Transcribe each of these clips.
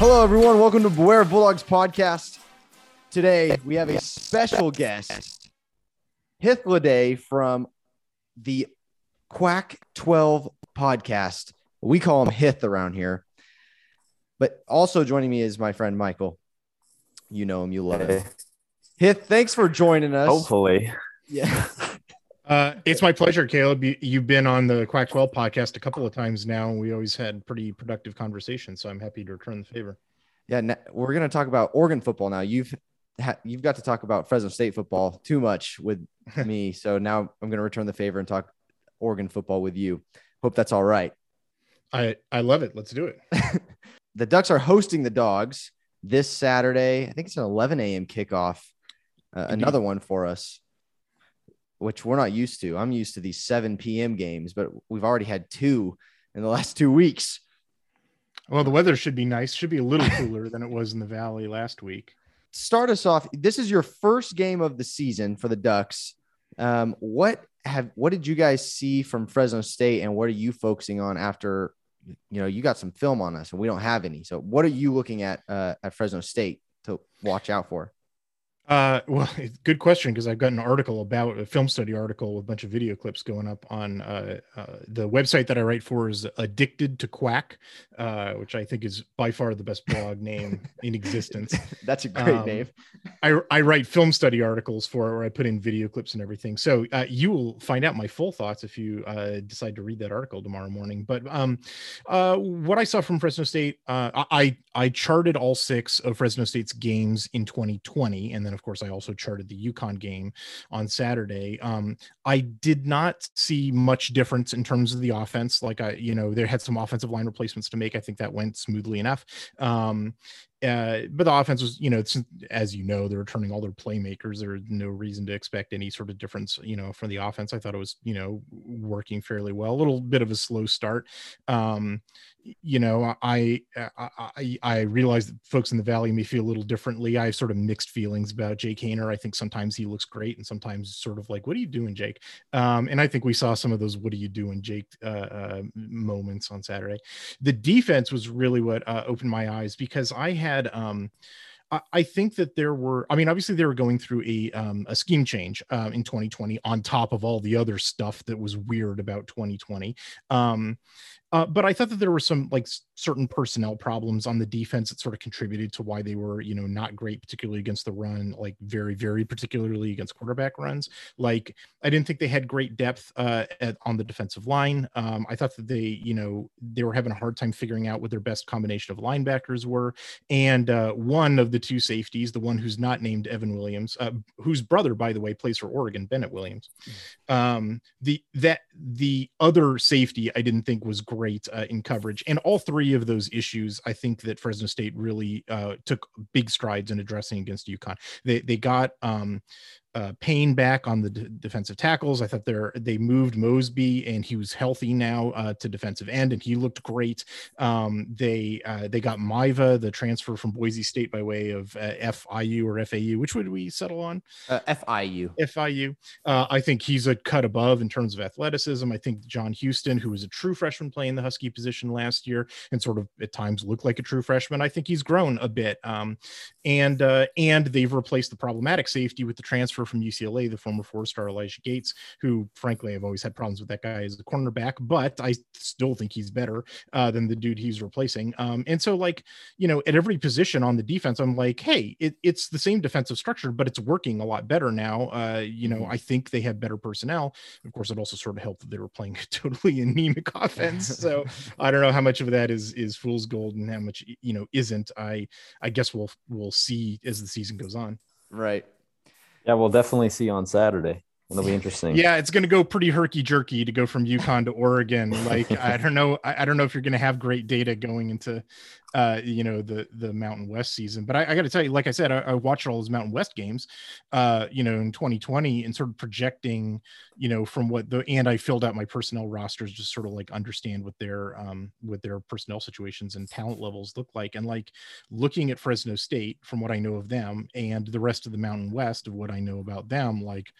Hello, everyone. Welcome to Beware Bulldogs podcast. Today, we have a special guest, Hythloday from the Quack 12 podcast. We call him Hith around here. But also joining me is my friend Michael. You know him, you love him. Hith, thanks for joining us. Hopefully. Yeah. Uh, it's my pleasure, Caleb. You, you've been on the Quack 12 podcast a couple of times now, and we always had pretty productive conversations. So I'm happy to return the favor. Yeah, we're going to talk about Oregon football now. You've ha- you've got to talk about Fresno State football too much with me, so now I'm going to return the favor and talk Oregon football with you. Hope that's all right. I I love it. Let's do it. The Ducks are hosting the Dogs this Saturday. I think it's an 11 a.m. kickoff. Uh, another one for us, which we're not used to. I'm used to these 7 p.m. games, but we've already had two in the last two weeks. Well, the weather should be nice. Should be a little cooler than it was in the valley last week. start us off. This is your first game of the season for the Ducks. Um, what have what did you guys see from Fresno State, and what are you focusing on after? You know, you got some film on us, and we don't have any. So, what are you looking at uh, at Fresno State to watch out for? Uh, well, good question because I've got an article about a film study article with a bunch of video clips going up on uh, uh, the website that I write for is Addicted to Quack, uh, which I think is by far the best blog name in existence. That's a great Um, name. I, I write film study articles for it where I put in video clips and everything. So uh, you will find out my full thoughts if you uh, decide to read that article tomorrow morning. But um, uh, what I saw from Fresno State, uh, I I charted all six of Fresno State's games in 2020, and then of course I also charted the UConn game on Saturday. Um, I did not see much difference in terms of the offense. Like I, you know, they had some offensive line replacements to make. I think that went smoothly enough. Um, uh, but the offense was, you know, as you know, they're returning all their playmakers. There's no reason to expect any sort of difference, you know, from the offense. I thought it was, you know, working fairly well. A little bit of a slow start. Um, you know, I, I I I realize that folks in the valley may feel a little differently. I have sort of mixed feelings about Jake Haener. I think sometimes he looks great, and sometimes sort of like, "What are you doing, Jake?" Um, and I think we saw some of those "What are you doing, Jake?" Uh, uh, moments on Saturday the defense was really what uh, opened my eyes because I had um I- think that there were, I mean, obviously they were going through a um, a scheme change um, in 2020 on top of all the other stuff that was weird about 2020. Um, uh, but I thought that there were some like certain personnel problems on the defense that sort of contributed to why they were, you know, not great, particularly against the run, like very, very particularly against quarterback runs. Like I didn't think they had great depth uh, at, on the defensive line. Um, I thought that they, you know, they were having a hard time figuring out what their best combination of linebackers were. And uh, one of the two safeties, the one who's not named Evan Williams, uh, whose brother, by the way, plays for Oregon, Bennett Williams. Um, the that the other safety I didn't think was great uh, in coverage, and all three of those issues I think that Fresno State really uh, took big strides in addressing against UConn. They they got um, uh, Payne back on the d- defensive tackles. I thought they're they moved Mosby and he was healthy now uh, to defensive end and he looked great. Um, they uh, they got Maiva, the transfer from Boise State by way of uh, FIU or FAU. Which would we settle on? Uh, FIU. FIU. Uh, I think he's a cut above in terms of athleticism. I think John Houston, who was a true freshman playing the Husky position last year and sort of at times looked like a true freshman, I think he's grown a bit. Um, and uh, and they've replaced the problematic safety with the transfer from UCLA, the former four-star Elijah Gates, who frankly I've always had problems with that guy as a cornerback, but I still think he's better uh, than the dude he's replacing. Um, and so like you know at every position on the defense, I'm like, hey, it, it's the same defensive structure, but it's working a lot better now. Uh, you know, I think they have better personnel. Of course, it also sort of helped that they were playing a totally anemic offense. So I don't know how much of that is is fool's gold and how much you know isn't. I I guess we'll we'll see as the season goes on. Right. Yeah, we'll definitely see you on Saturday. It'll be interesting. Yeah, it's going to go pretty herky jerky to go from UConn to Oregon. Like I don't know, I, I don't know if you're going to have great data going into, uh, you know, the the Mountain West season. But I, I got to tell you, like I said, I, I watched all those Mountain West games, uh, you know, in 2020, and sort of projecting, you know, from what the and I filled out my personnel rosters just sort of like understand what their um what their personnel situations and talent levels look like, and like looking at Fresno State from what I know of them and the rest of the Mountain West of what I know about them, like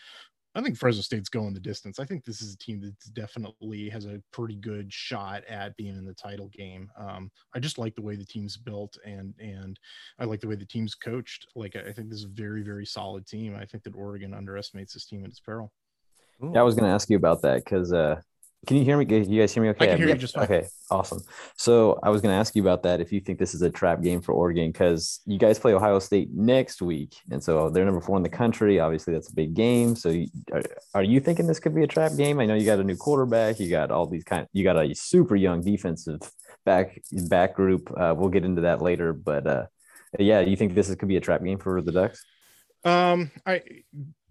I think Fresno State's going the distance. I think this is a team that definitely has a pretty good shot at being in the title game. Um, I just like the way the team's built, and and I like the way the team's coached. Like I think this is a very very solid team. I think that Oregon underestimates this team at its peril. Yeah, I was going to ask you about that because uh, can you hear me? Can you guys hear me okay? I can hear you just fine. Okay, awesome. So I was going to ask you about that if you think this is a trap game for Oregon because you guys play Ohio State next week, and so they're number four in the country. Obviously, that's a big game. So you, are, are you thinking this could be a trap game? I know you got a new quarterback, you got all these kind, you got a super young defensive back back group. Uh, we'll get into that later, but uh, yeah, you think this is, could be a trap game for the Ducks? Um, I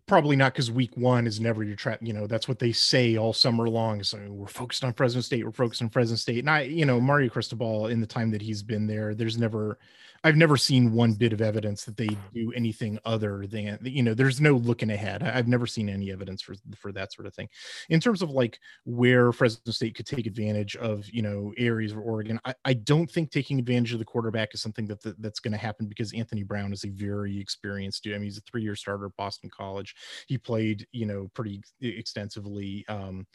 probably not because week one is never your trap. You know, that's what they say all summer long. So oh, we're focused on Fresno State. We're focused on Fresno State. And I, you know, Mario Cristobal in the time that he's been there, there's never I've never seen one bit of evidence that they do anything other than you know. There's no looking ahead. I've never seen any evidence for for that sort of thing. In terms of like where Fresno State could take advantage of you know areas of Oregon, I, I don't think taking advantage of the quarterback is something that, that that's going to happen because Anthony Brown is a very experienced dude. I mean, he's a three year starter at Boston College. He played you know pretty extensively. Um,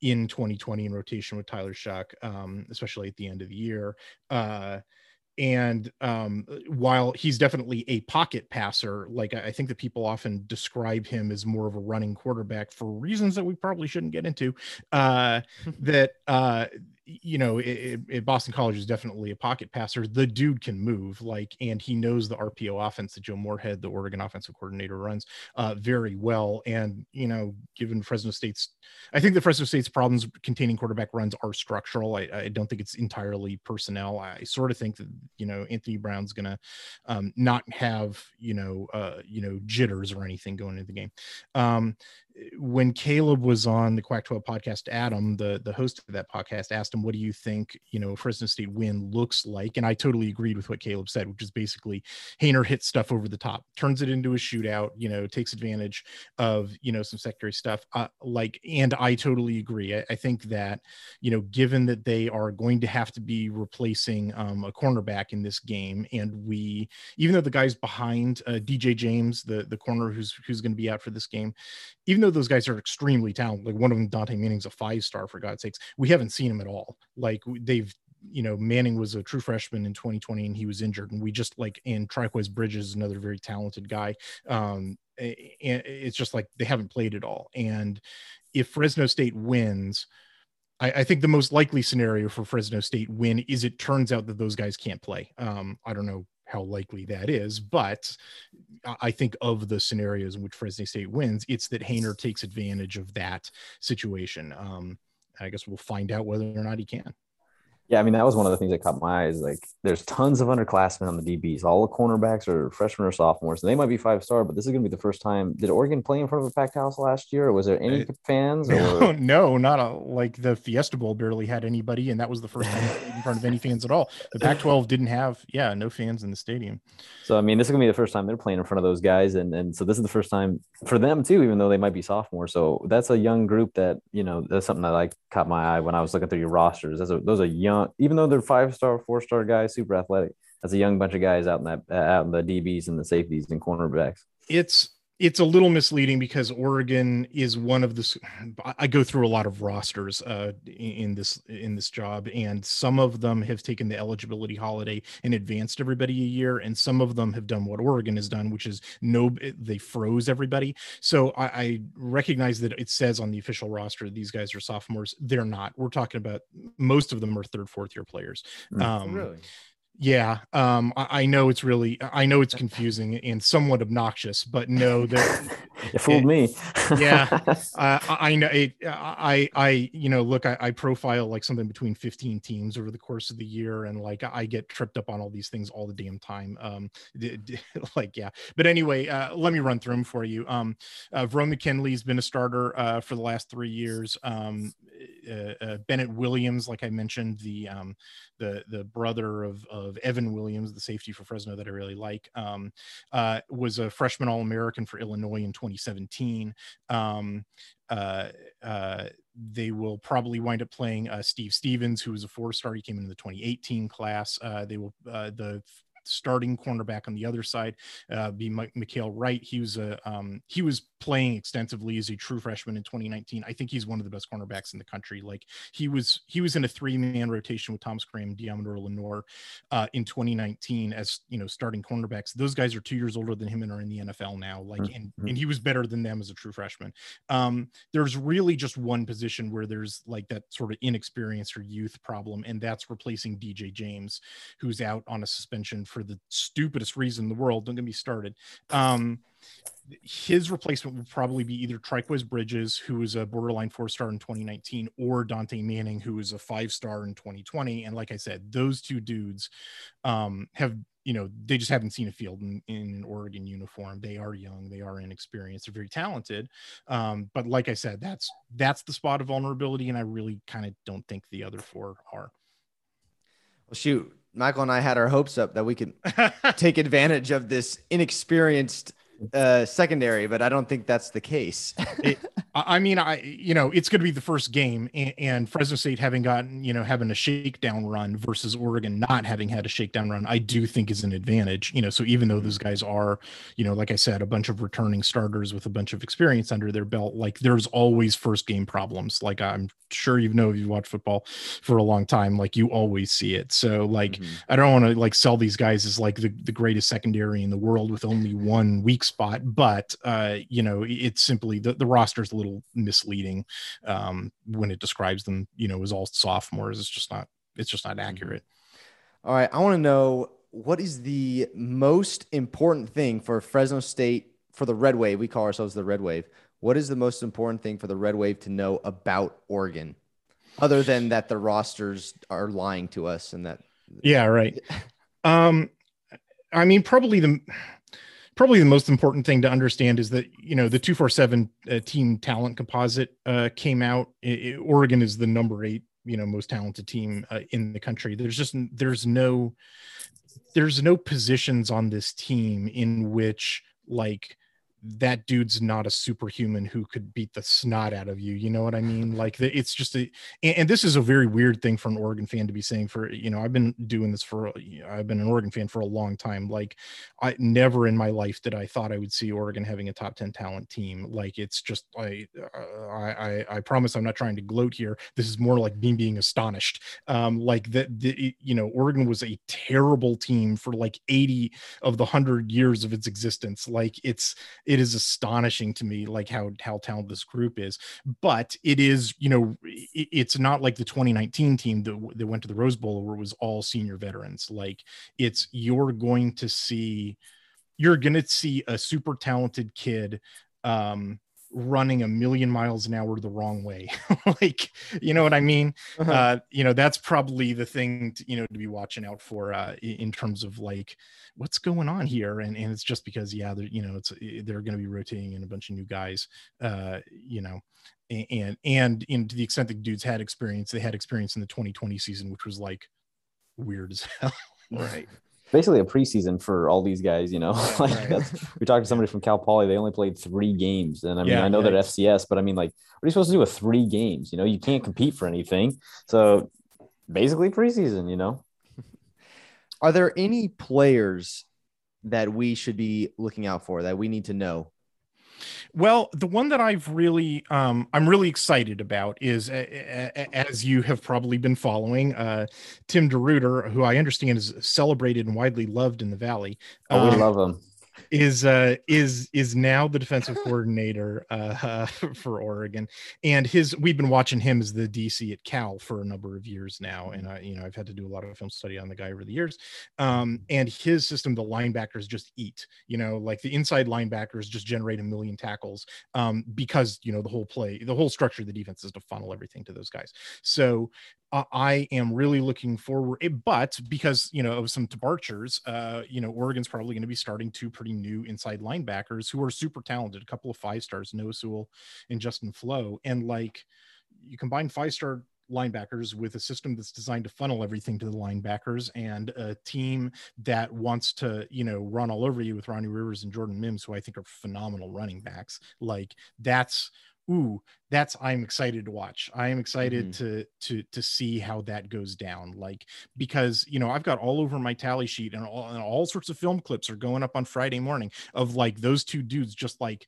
in 2020 in rotation with Tyler Shough, um, especially at the end of the year. Uh, and um, while he's definitely a pocket passer, like I think that people often describe him as more of a running quarterback for reasons that we probably shouldn't get into, uh, that uh, you know, it, it, Boston College is definitely a pocket passer. The dude can move, like, and he knows the RPO offense that Joe Moorhead, the Oregon offensive coordinator, runs uh, very well. And you know, given Fresno State's, I think the Fresno State's problems containing quarterback runs are structural. I, I don't think it's entirely personnel. I sort of think that you know Anthony Brown's gonna um, not have you know uh, you know jitters or anything going into the game. Um, when Caleb was on the Quack 12 podcast, Adam, the, the host of that podcast, asked him, What do you think, you know, a Fresno State win looks like? And I totally agreed with what Caleb said, which is basically Haener hits stuff over the top, turns it into a shootout, you know, takes advantage of, you know, some secondary stuff. Uh, like, and I totally agree. I, I, think that, you know, given that they are going to have to be replacing um, a cornerback in this game, and we, even though the guys behind uh, DJ James, the, the corner who's, who's going to be out for this game, even though those guys are extremely talented, like one of them, Dante Manning's a five star for God's sakes, we haven't seen him at all. Like they've, you know, Manning was a true freshman in 2020 and he was injured, and we just like and Trikweze Bridges, is another very talented guy. Um, and it's just like they haven't played at all. And if Fresno State wins, I, I, think the most likely scenario for Fresno State win is it turns out that those guys can't play. Um, I don't know how likely that is, but I think of the scenarios in which Fresno State wins, it's that Haener takes advantage of that situation. Um, I guess we'll find out whether or not he can. Yeah, I mean that was one of the things that caught my eyes. Like, there's tons of underclassmen on the DBs. All the cornerbacks are freshmen or sophomores. and they might be five star, but this is going to be the first time. Did Oregon play in front of a packed house last year? Or was there any fans? Or... No, not a, like the Fiesta Bowl barely had anybody, and that was the first time in front of any fans at all. The Pac-12 didn't have, yeah, no fans in the stadium. So I mean, this is going to be the first time they're playing in front of those guys, and and so this is the first time for them too, even though they might be sophomores. So that's a young group that you know that's something that like caught my eye when I was looking through your rosters. That's a, those are young, even though they're five five star, four star guys, super athletic. That's a young bunch of guys out in that uh, out in the DBs and the safeties and cornerbacks. It's it's a little misleading because Oregon is one of the. I go through a lot of rosters uh, in this in this job, and some of them have taken the eligibility holiday and advanced everybody a year, and some of them have done what Oregon has done, which is no, they froze everybody. So I, I recognize that it says on the official roster these guys are sophomores. They're not. We're talking about most of them are third, fourth year players. Mm, um, really yeah, um, I, I, know it's really, I know it's confusing and somewhat obnoxious, but no, you fooled it, me. yeah, uh, I know it. I, I, you know, look, I, I, profile like something between 15 teams over the course of the year, and like I get tripped up on all these things all the damn time. Um, like yeah, but anyway, uh, let me run through them for you. Um, uh, Verone McKinley's been a starter uh, for the last three years. Um, uh, uh, Bennett Williams, like I mentioned, the um, the the brother of of Evan Williams, the safety for Fresno that I really like, um, uh, was a freshman All American for Illinois in 2017. Um, uh, uh, they will probably wind up playing uh, Steve Stephens, who was a four star. He came into the 2018 class. Uh, they will uh, the starting cornerback on the other side uh, be Mike, Mykael Wright. He was a um, he was playing extensively as a true freshman in 2019. I think he's one of the best cornerbacks in the country. Like he was he was in a three man rotation with Thomas Graham, Deommodore Lenoir uh, in 2019 as you know starting cornerbacks. Those guys are two years older than him and are in the NFL now. Like and Mm-hmm. and he was better than them as a true freshman. Um, there's really just one position where there's like that sort of inexperience or youth problem, and that's replacing DJ James, who's out on a suspension for the stupidest reason in the world. Don't get me started. Um, his replacement will probably be either Trikweze Bridges, who was a borderline four star in 2019, or Dante Manning, who was a five star in 2020. And like I said, those two dudes um, have, you know, they just haven't seen a field in, in an Oregon uniform. They are young, they are inexperienced, they're very talented. Um, but like I said, that's that's the spot of vulnerability, and I really kind of don't think the other four are. Well, shoot, Michael and I had our hopes up that we could take advantage of this inexperienced uh, secondary, but I don't think that's the case. It- I mean, I you know, it's going to be the first game, and, and Fresno State having gotten you know having a shakedown run versus Oregon not having had a shakedown run, I do think is an advantage. You know, so even though those guys are, you know, like I said, a bunch of returning starters with a bunch of experience under their belt, like there's always first game problems. Like I'm sure you know if you watch football for a long time, like you always see it. So like Mhm. I don't want to like sell these guys as like the, the greatest secondary in the world with only one weak spot, but uh, you know, it's simply the, the roster's a little misleading um, when it describes them, you know, as all sophomores. It's just not it's just not accurate. All right, I want to know what is the most important thing for Fresno State for the Red Wave. We call ourselves the Red Wave. What is the most important thing for the Red Wave to know about Oregon, other than that the rosters are lying to us and that Yeah, right. Um, I mean, probably the probably the most important thing to understand is that you know the two four seven uh, team talent composite uh, came out. I- I- Oregon is the number eight, you know, most talented team uh, in the country. There's just there's no there's no positions on this team in which like that dude's not a superhuman who could beat the snot out of you. You know what I mean? Like the, it's just a, and, and this is a very weird thing for an Oregon fan to be saying. For you know, I've been doing this for, I've been an Oregon fan for a long time. Like, I never in my life did I thought I would see Oregon having a top ten talent team. Like, it's just I, I, I, I promise I'm not trying to gloat here. This is more like me being astonished. Um, like that, the, you know, Oregon was a terrible team for like 80 of the hundred years of its existence. Like, it's it is astonishing to me like how how talented this group is but it is you know it, it's not like the 2019 team that, that went to the rose bowl where it was all senior veterans like it's you're going to see you're going to see a super talented kid um running a million miles an hour the wrong way like you know what i mean Uh-huh. uh you know that's probably the thing to, you know to be watching out for uh in terms of like what's going on here and and it's just because yeah they're you know it's they're going to be rotating in a bunch of new guys uh you know and and in to the extent that dudes had experience they had experience in the 2020 season which was like weird as hell right. Basically, a preseason for all these guys, you know. Yeah, like right. we talked to somebody from Cal Poly. They only played three games, and I mean, Yeah, I know they're. FCS, but I mean, like, what are you supposed to do with three games? You know, you can't compete for anything. So basically, preseason. You know. Are there any players that we should be looking out for that we need to know? Well, the one that I've really, um, I'm really excited about is, as you have probably been following, uh, Tim DeRuiter, who I understand is celebrated and widely loved in the Valley. Oh, we um, love them. Is uh is is now the defensive coordinator uh for Oregon. And his we've been watching him as the DC at Cal for a number of years now. And I you know I've had to do a lot of film study on the guy over the years. Um and his system the linebackers just eat you know like the inside linebackers just generate a million tackles um because you know the whole play the whole structure of the defense is to funnel everything to those guys. So uh, I am really looking forward, eh, but because you know of some departures, uh, you know Oregon's probably going to be starting two pretty new inside linebackers who are super talented, a couple of five stars, Noah Sewell and Justin Flowe, and like you combine five star linebackers with a system that's designed to funnel everything to the linebackers and a team that wants to you know run all over you with Ronnie Rivers and Jordan Mims, who I think are phenomenal running backs. Like that's ooh, that's I'm excited to watch. I am excited Mm-hmm. to to to see how that goes down. Like because you know I've got all over my tally sheet and all, and all sorts of film clips are going up on Friday morning of like those two dudes just like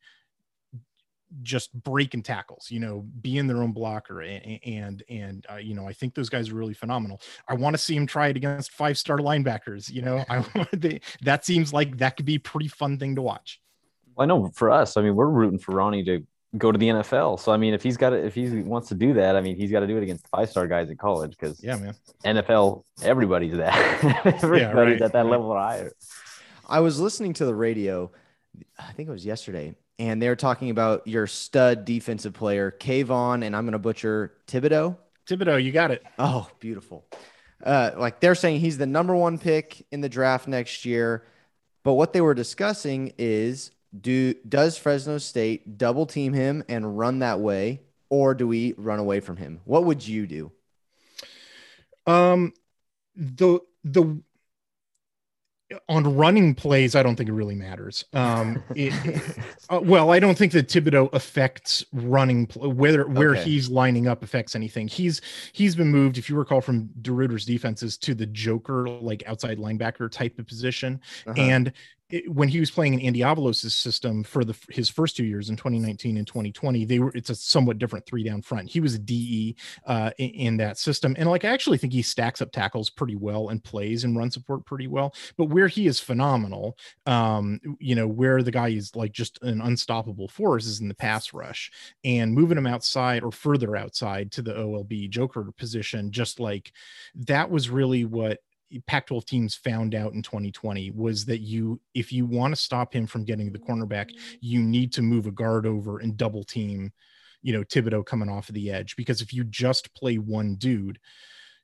just breaking tackles you know being their own blocker and and, and uh, you know i think those guys are really phenomenal i want to see him try it against five star linebackers you know i they, that seems like that could be a pretty fun thing to watch Well, I know for us, I mean, we're rooting for Ronnie to go to the NFL. So I mean, if he's got to, if he wants to do that, I mean, he's got to do it against five star guys in college because yeah man NFL, everybody's that. everybody's right, at that level or higher. I was listening to the radio, I think it was yesterday, and they were talking about your stud defensive player, Kayvon, and I'm going to butcher Thibodeaux. thibodeaux you got it Oh, beautiful. Uh, like they're saying he's the number one pick in the draft next year. But what they were discussing is do does Fresno State double team him and run that way, or do we run away from him? What would you do? Um, the the on running plays, I don't think it really matters. Um, it, uh, well, I don't think that Thibodeaux affects running pl- whether where Okay. he's lining up affects anything. He's he's been moved, if you recall, from DeRuiter's defenses to the Joker, like outside linebacker type of position, Uh-huh. and it, when he was playing in Andy Avalos' system for the his first two years in 2019 and 2020, they were it's a somewhat different three down front. He was a DE uh, in, in that system, and like I actually think he stacks up tackles pretty well and plays and run support pretty well. But where he is phenomenal, um, you know, where the guy is like just an unstoppable force is in the pass rush and moving him outside or further outside to the OLB Joker position, just like that was really what Pac-12 teams found out in 2020 was that you, if you want to stop him from getting the cornerback, you need to move a guard over and double team, you know, Thibodeaux coming off of the edge. Because if you just play one dude,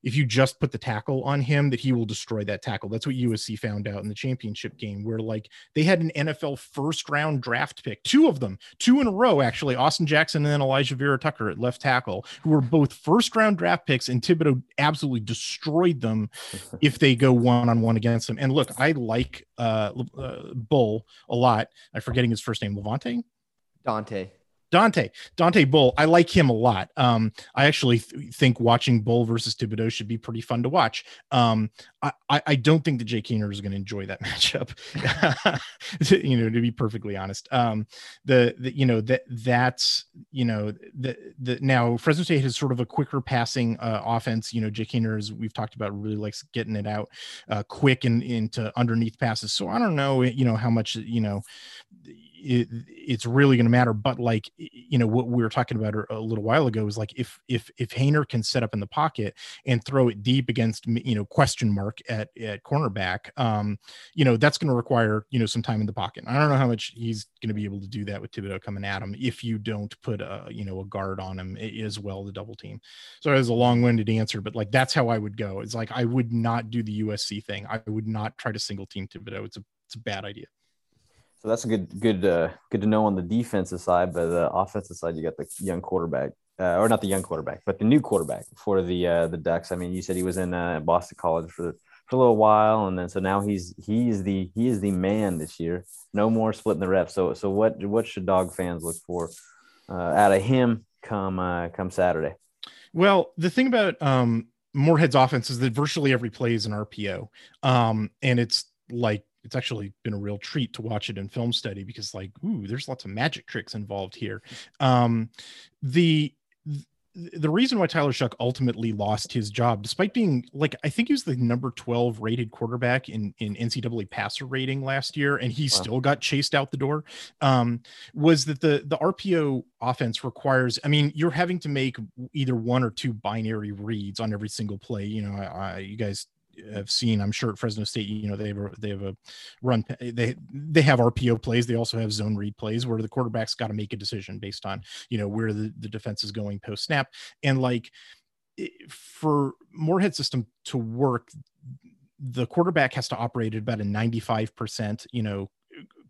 if you just put the tackle on him, that he will destroy that tackle. That's what USC found out in the championship game, where like they had an NFL first round draft pick, two of them, two in a row, actually, Austin Jackson and then Alijah Vera-Tucker at left tackle, who were both first round draft picks, and Thibodeaux absolutely destroyed them if they go one on one against them. And look, I like uh, uh Bull a lot. I'm forgetting his first name, Levante. Dontae. Dontae, Dontae Bull, I like him a lot. Um, I actually th- think watching Bull versus Thibodeaux should be pretty fun to watch. Um, I, I, don't think that Jake Haener is going to enjoy that matchup. you know, to be perfectly honest, um, the, the you know that that's you know the the now Fresno State has sort of a quicker passing uh, offense. You know, Jake Haener, as we've talked about, really likes getting it out uh, quick and into underneath passes. So I don't know, you know, how much you know it, it's really going to matter. But like, you know, what we were talking about a little while ago is like if if if Haener can set up in the pocket and throw it deep against you know question mark at at cornerback, um, you know that's going to require you know some time in the pocket. I don't know how much he's going to be able to do that with Thibodeaux coming at him if you don't put a you know a guard on him as well the double team. So it was a long-winded answer, but like that's how I would go. It's like I would not do the USC thing. I would not try to single team Thibodeaux. It's a it's a bad idea. So that's a good, good, uh, good to know on the defensive side. But the offensive side, you got the young quarterback, uh, or not the young quarterback, but the new quarterback for the uh, the Ducks. I mean, you said he was in uh, Boston College for for a little while, and then so now he's he's the he is the man this year. No more splitting the reps. So so what what should dog fans look for uh, out of him come uh, come Saturday? Well, the thing about um, Moorhead's offense is that virtually every play is an RPO, um, and it's like it's actually been a real treat to watch it in film study because like ooh there's lots of magic tricks involved here um the the reason why Tyler Shough ultimately lost his job, despite being like I think he was the number 12 rated quarterback in, in NCAA passer rating last year, and he wow. still got chased out the door, um, was that the the RPO offense requires, I mean, you're having to make either one or two binary reads on every single play. You know, I, I you guys have seen i'm sure at fresno state you know they have a, they have a run they they have rpo plays. They also have zone read plays where the quarterback's got to make a decision based on you know where the, the defense is going post snap and like for moorhead system to work the quarterback has to operate at about a 95% you know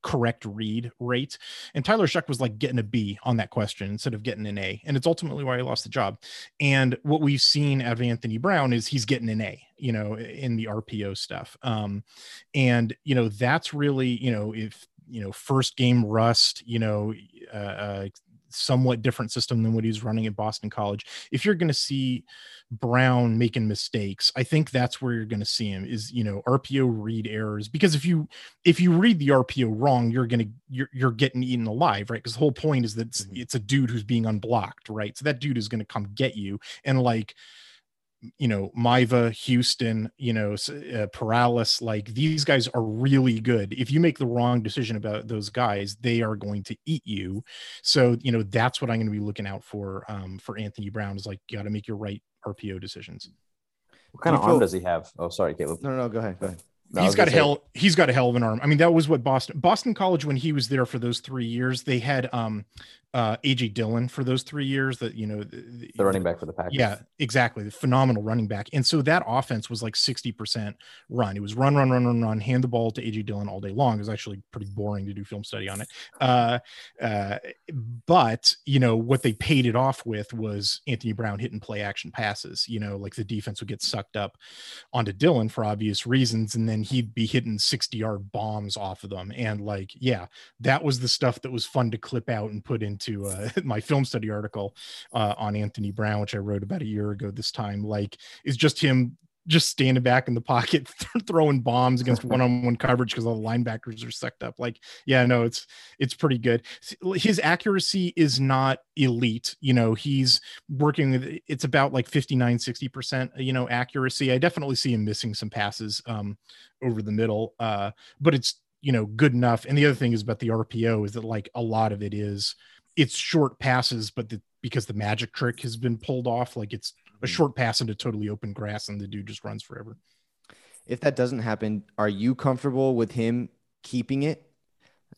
correct read rate. And Tyler Shough was like getting a B on that question instead of getting an A. And it's ultimately why he lost the job. And what we've seen out of Anthony Brown is he's getting an A, you know, in the RPO stuff. Um, and, you know, that's really, you know, if, you know, first game rust, you know, uh, uh somewhat different system than what he's running at Boston College. If you're going to see Brown making mistakes, I think that's where you're going to see him is, you know, RPO read errors because if you if you read the RPO wrong, you're going to you're you're getting eaten alive, right? Because the whole point is that it's, mm-hmm. it's a dude who's being unblocked, right? So that dude is going to come get you and like you know, Maiva, Houston, you know, uh, Paralis, like these guys are really good. If you make the wrong decision about those guys, they are going to eat you. So, you know, that's what I'm going to be looking out for um, for Anthony Brown is like, you got to make your right RPO decisions. What kind of arm does he have? Oh, sorry, Caleb. No, no, no go ahead. Go ahead. No, he's got a hell. He's got a hell of an arm. I mean, that was what Boston Boston College when he was there for those three years. They had um, uh, AJ Dillon for those three years. That you know, the, the running back for the Packers. Yeah, exactly. The phenomenal running back, and so that offense was like sixty percent run. It was run, run, run, run, run, hand the ball to AJ Dillon all day long. It was actually pretty boring to do film study on it. Uh, uh, but you know what they paid it off with was Anthony Brown hitting play action passes. You know, like the defense would get sucked up onto Dillon for obvious reasons, and then he'd be hitting sixty yard bombs off of them. And like, yeah, that was the stuff that was fun to clip out and put into to uh, my film study article uh, on Anthony Brown, which I wrote about a year ago this time, like is just him just standing back in the pocket throwing bombs against one-on-one coverage because all the linebackers are sucked up. Like yeah no it's it's pretty good. His accuracy is not elite you know he's working with it's about like 59 60 percent you know accuracy. I definitely see him missing some passes um over the middle uh but it's you know good enough. And the other thing is about the rpo is that like a lot of it is it's short passes, but the, because the magic trick has been pulled off, like it's a hmm. short pass into totally open grass and the dude just runs forever. If that doesn't happen, are you comfortable with him keeping it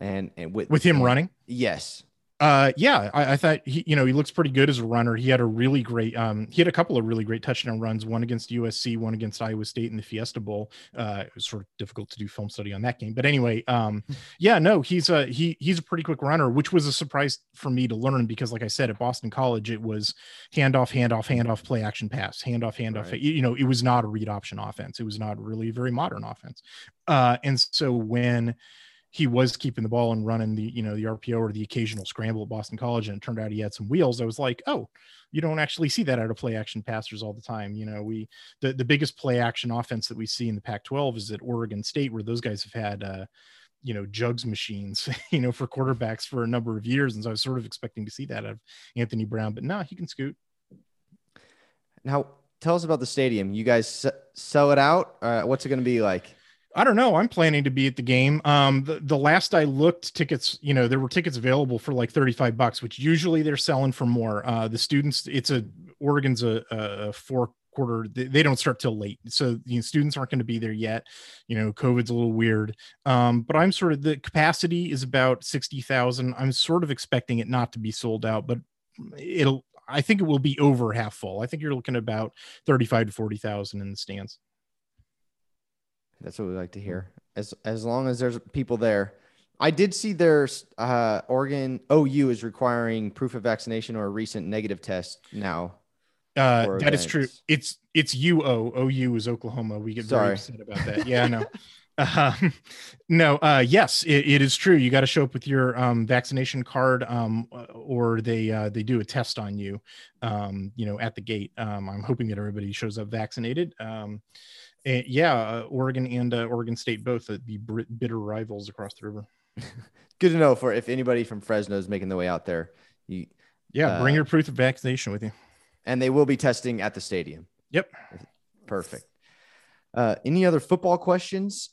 and, and with, with him running? Yes. Uh, yeah, I, I, thought he, you know, he looks pretty good as a runner. He had a really great, um, he had a couple of really great touchdown runs, one against USC, one against Iowa State in the Fiesta Bowl. Uh, it was sort of difficult to do film study on that game, but anyway, um, hmm. yeah, no, he's a he he's a pretty quick runner, which was a surprise for me to learn because, like I said, at Boston College, it was handoff, handoff, handoff, play action pass, handoff, handoff. Right. You know, it was not a read option offense. It was not really a very modern offense. Uh, and so when he was keeping the ball and running the you know the RPO or the occasional scramble at Boston College, and it turned out he had some wheels. I was like, oh, you don't actually see that out of play action passers all the time. You know, we the the biggest play action offense that we see in the Pac-12 is at Oregon State, where those guys have had. Uh, you know jugs machines you know for quarterbacks for a number of years and so i was sort of expecting to see that out of anthony brown but no he can scoot now tell us about the stadium you guys sell it out uh, what's it going to be like I don't know. I'm planning to be at the game. Um, the, the last I looked, tickets, you know, there were tickets available for like 35 bucks, which usually they're selling for more. Uh, the students, it's a Oregon's a, a four quarter. They, they, don't start till late, so you know, students aren't going to be there yet. You know, COVID's a little weird. Um, but I'm sort of the capacity is about 60,000. I'm sort of expecting it not to be sold out, but it'll. I think it will be over half full. I think you're looking about 35 to 40,000 in the stands. That's what we like to hear. As as long as there's people there. I did see there's uh, Oregon OU is requiring proof of vaccination or a recent negative test now. Uh, that is true. It's it's UO. OU is Oklahoma. We get Sorry. very upset about that. Yeah, no. Um, no, uh, yes, it, it is true. You got to show up with your um, vaccination card, um, or they uh, they do a test on you, um, you know, at the gate. Um, I'm hoping that everybody shows up vaccinated. And yeah, uh, Oregon and uh, Oregon State both uh, the bitter rivals across the river. Good to know for if anybody from Fresno is making the way out there. You, yeah, bring your proof of vaccination with you. And they will be testing at the stadium. Yep. Perfect. Uh, any other football questions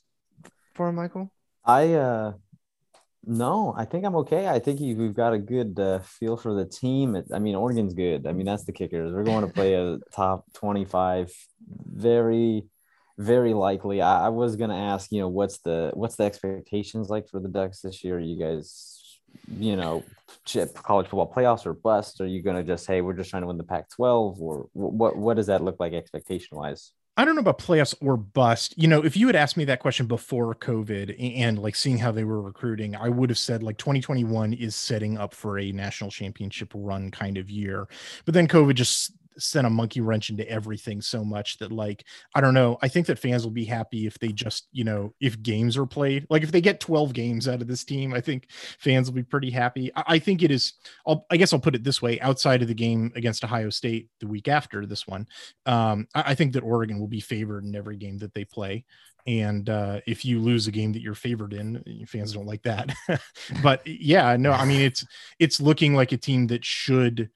for Michael? I uh, no, I think I'm okay. I think we've got a good uh, feel for the team. It, I mean, Oregon's good. I mean, that's the kickers. We're going to play a top 25, very very likely. I, I was gonna ask, you know, what's the what's the expectations like for the Ducks this year? Are you guys, you know, college football playoffs or bust? Are you gonna just hey, we're just trying to win the Pac-12, or what? What does that look like expectation wise? I don't know about playoffs or bust. You know, if you had asked me that question before COVID and like seeing how they were recruiting, I would have said like 2021 is setting up for a national championship run kind of year. But then COVID just sent a monkey wrench into everything so much that like I don't know. I think that fans will be happy if they just you know if games are played. Like if they get 12 games out of this team, I think fans will be pretty happy. I, I think it is. I'll, I guess I'll put it this way: outside of the game against Ohio State the week after this one, um, I, I think that Oregon will be favored in every game that they play and uh, if you lose a game that you're favored in fans don't like that but yeah no i mean it's it's looking like a team that should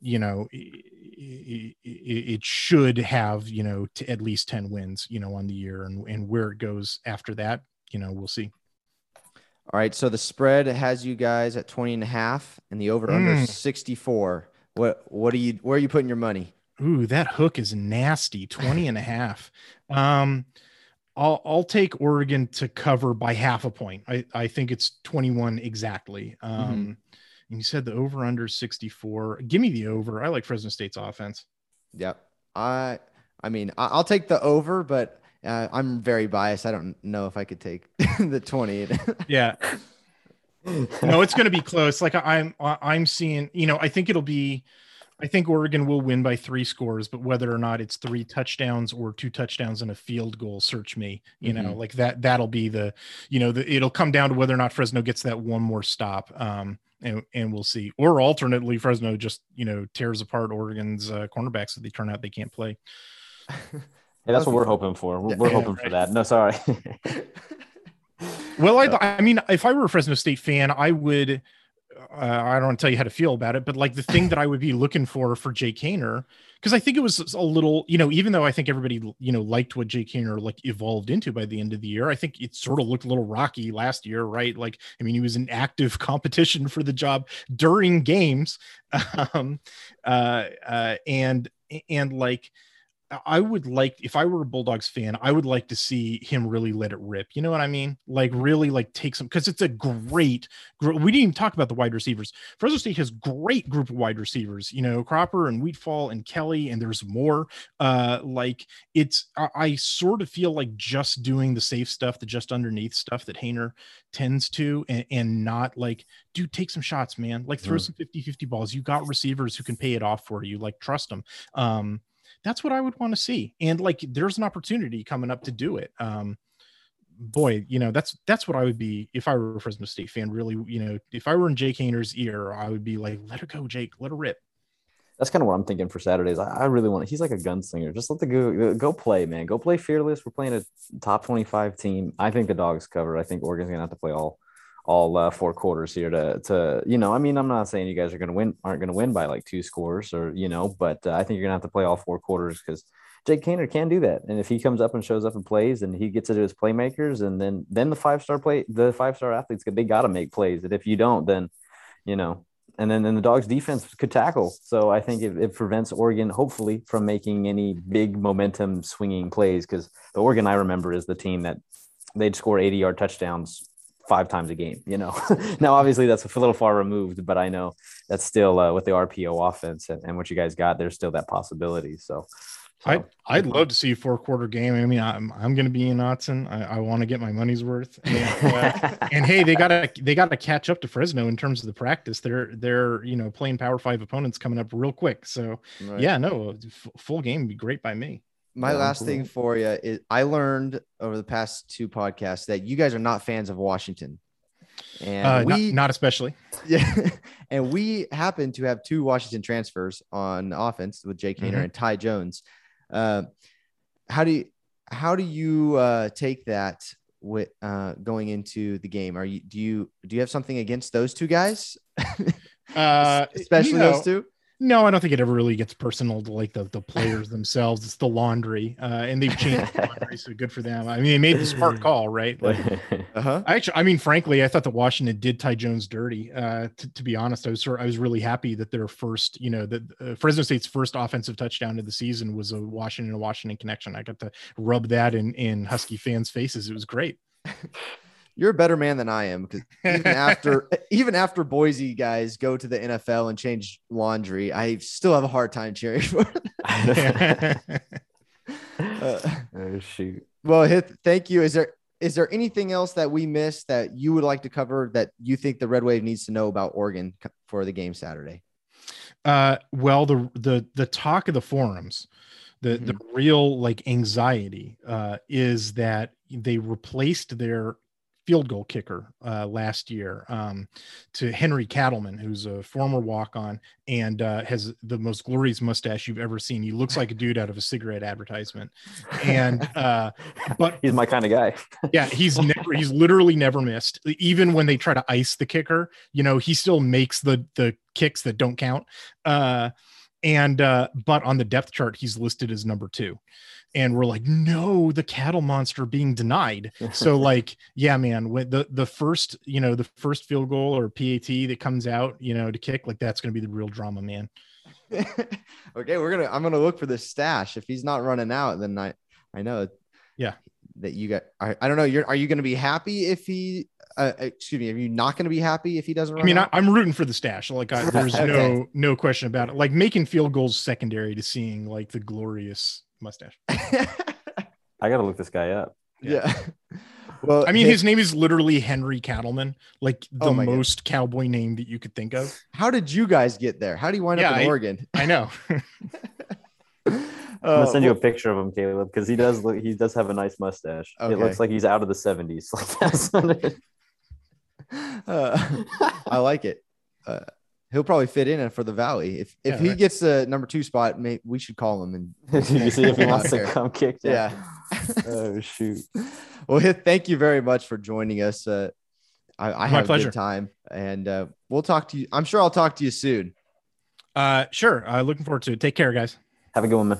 you know it, it, should have you know to at least 10 wins you know on the year and, and where it goes after that you know we'll see all right so the spread has you guys at 20 and a half and the over under mm. 64 what what are you where are you putting your money ooh that hook is nasty 20 and a half um I'll I'll take Oregon to cover by half a point. I, I think it's 21 exactly. Um, mm-hmm. And you said the over under 64. Give me the over. I like Fresno State's offense. Yep. I I mean I'll take the over, but uh, I'm very biased. I don't know if I could take the 20. yeah. No, it's going to be close. Like I'm I'm seeing. You know, I think it'll be. I think Oregon will win by three scores, but whether or not it's three touchdowns or two touchdowns and a field goal, search me. You mm-hmm. know, like that. That'll be the. You know, the, it'll come down to whether or not Fresno gets that one more stop. Um, and, and we'll see. Or alternately, Fresno just you know tears apart Oregon's uh, cornerbacks if they turn out they can't play. hey, that's what we're hoping for. We're, we're hoping right. for that. No, sorry. well, I, I mean, if I were a Fresno State fan, I would. Uh, I don't want to tell you how to feel about it, but like the thing that I would be looking for for Jake Haener because I think it was a little, you know, even though I think everybody, you know, liked what Jake Haener like evolved into by the end of the year, I think it sort of looked a little rocky last year, right? Like, I mean, he was in active competition for the job during games, um, uh, uh, and and like I would like if I were a Bulldogs fan, I would like to see him really let it rip. You know what I mean? Like really like take some because it's a great. We didn't even talk about the wide receivers. Fresno State has great group of wide receivers. You know Cropper and Wheatfall and Kelly, and there's more. Uh, like it's I, I sort of feel like just doing the safe stuff, the just underneath stuff that Haener tends to, and, and not like dude take some shots, man. Like throw mm. some 50-50 balls. You got receivers who can pay it off for you. Like trust them. Um, that's what I would want to see. And like, there's an opportunity coming up to do it. Um, boy, you know, that's that's what I would be if I were a Fresno State fan. Really, you know, if I were in Jake Haener's ear, I would be like, let her go, Jake, let her rip. That's kind of what I'm thinking for Saturdays. I, I really want. He's like a gunslinger. Just let the go go play, man. Go play fearless. We're playing a top 25 team. I think the dogs cover. I think Oregon's gonna have to play all all uh, four quarters here to to you know. I mean, I'm not saying you guys are going to win aren't going to win by like two scores or you know, but uh, I think you're going to have to play all four quarters because Jake Haener can do that. And if he comes up and shows up and plays and he gets it to his playmakers, and then then the five star play the five star athletes they got to make plays. And if you don't, then you know. And then, then the dogs defense could tackle. So I think it, it prevents Oregon, hopefully, from making any big momentum swinging plays. Because the Oregon I remember is the team that they'd score 80 yard touchdowns five times a game. You know, now obviously that's a little far removed, but I know that's still uh, with the RPO offense and, and, what you guys got. There's still that possibility. So, so I I'd love to see a four quarter game. I mean, I'm I'm going to be in Autzen. I, I want to get my money's worth. And, uh, and hey, they got to they got to catch up to Fresno in terms of the practice. They're they're you know playing Power Five opponents coming up real quick. So right. yeah, no, f- full game would be great by me my yeah, last cool. thing for you is I learned over the past two podcasts that you guys are not fans of Washington. And uh, we not, not, especially. Yeah. and we happen to have two Washington transfers on offense with Jake Haener mm-hmm. and Ty Jones. Uh, how do you how do you uh, take that with uh, going into the game? Are you do you do you have something against those two guys? uh, especially you know, those two? No, I don't think it ever really gets personal to like the, the players themselves. It's the laundry, uh, and they've changed the laundry, so good for them. I mean, they made the smart call, right? Like, uh-huh. I actually, I mean, frankly, I thought that Washington did Ty Jones dirty. Uh, to, to, be honest, I was sort, I was really happy that their first, you know, that uh, Fresno State's first offensive touchdown of the season was a Washington Washington connection. I got to rub that in in Husky fans' faces. It was great. you're a better man than I am because even after even after Boise guys go to the NFL and change laundry, I still have a hard time cheering for. uh, oh shoot! Well, thank you. Is there is there anything else that we missed that you would like to cover that you think the Red Wave needs to know about Oregon for the game Saturday? Uh, well, the the the talk of the forums, the the real like anxiety uh, is that they replaced their field goal kicker uh, last year um, to Henry Katleman, who's a former walk on and uh, has the most glorious mustache you've ever seen. He looks like a dude out of a cigarette advertisement. And, uh, but he's my kind of guy. yeah, he's never, he's literally never missed. Even when they try to ice the kicker, you know, he still makes the, the kicks that don't count. And, uh, but on the depth chart, he's listed as number two. And we're like no the cattle monster being denied. So like yeah man when the the first you know the first field goal or pat that comes out you know to kick like that's going to be the real drama man. Okay we're gonna i'm gonna look for this stash. If he's not running out then i i know. Yeah that you got I, I don't know you're are you gonna be happy if he uh, excuse me are you not gonna be happy if he doesn't i mean I, am rooting for the stash like I, there's okay. no no question about it like making field goals secondary to seeing like the glorious mustache. I gotta look this guy up. Yeah. yeah. Well, I mean, his name is literally Henry Katleman, like the oh most God. cowboy name that you could think of. How did you guys get there? How do you wind yeah, up in I, Oregon? I know. I'm gonna send you a picture of him, Caleb, because he does look. He does have a nice mustache. Okay. It looks like he's out of the '70s. Like uh, I like it. Uh, he'll probably fit in for the valley. If if yeah, he right. gets the number two spot, may, we should call him and you see if he wants to come kick. Down. Yeah. oh shoot. Well, thank you very much for joining us. Uh, I, I had a good time, and uh, we'll talk to you. I'm sure I'll talk to you soon. Uh, sure. Uh, looking forward to it. Take care, guys. Have a good one, man.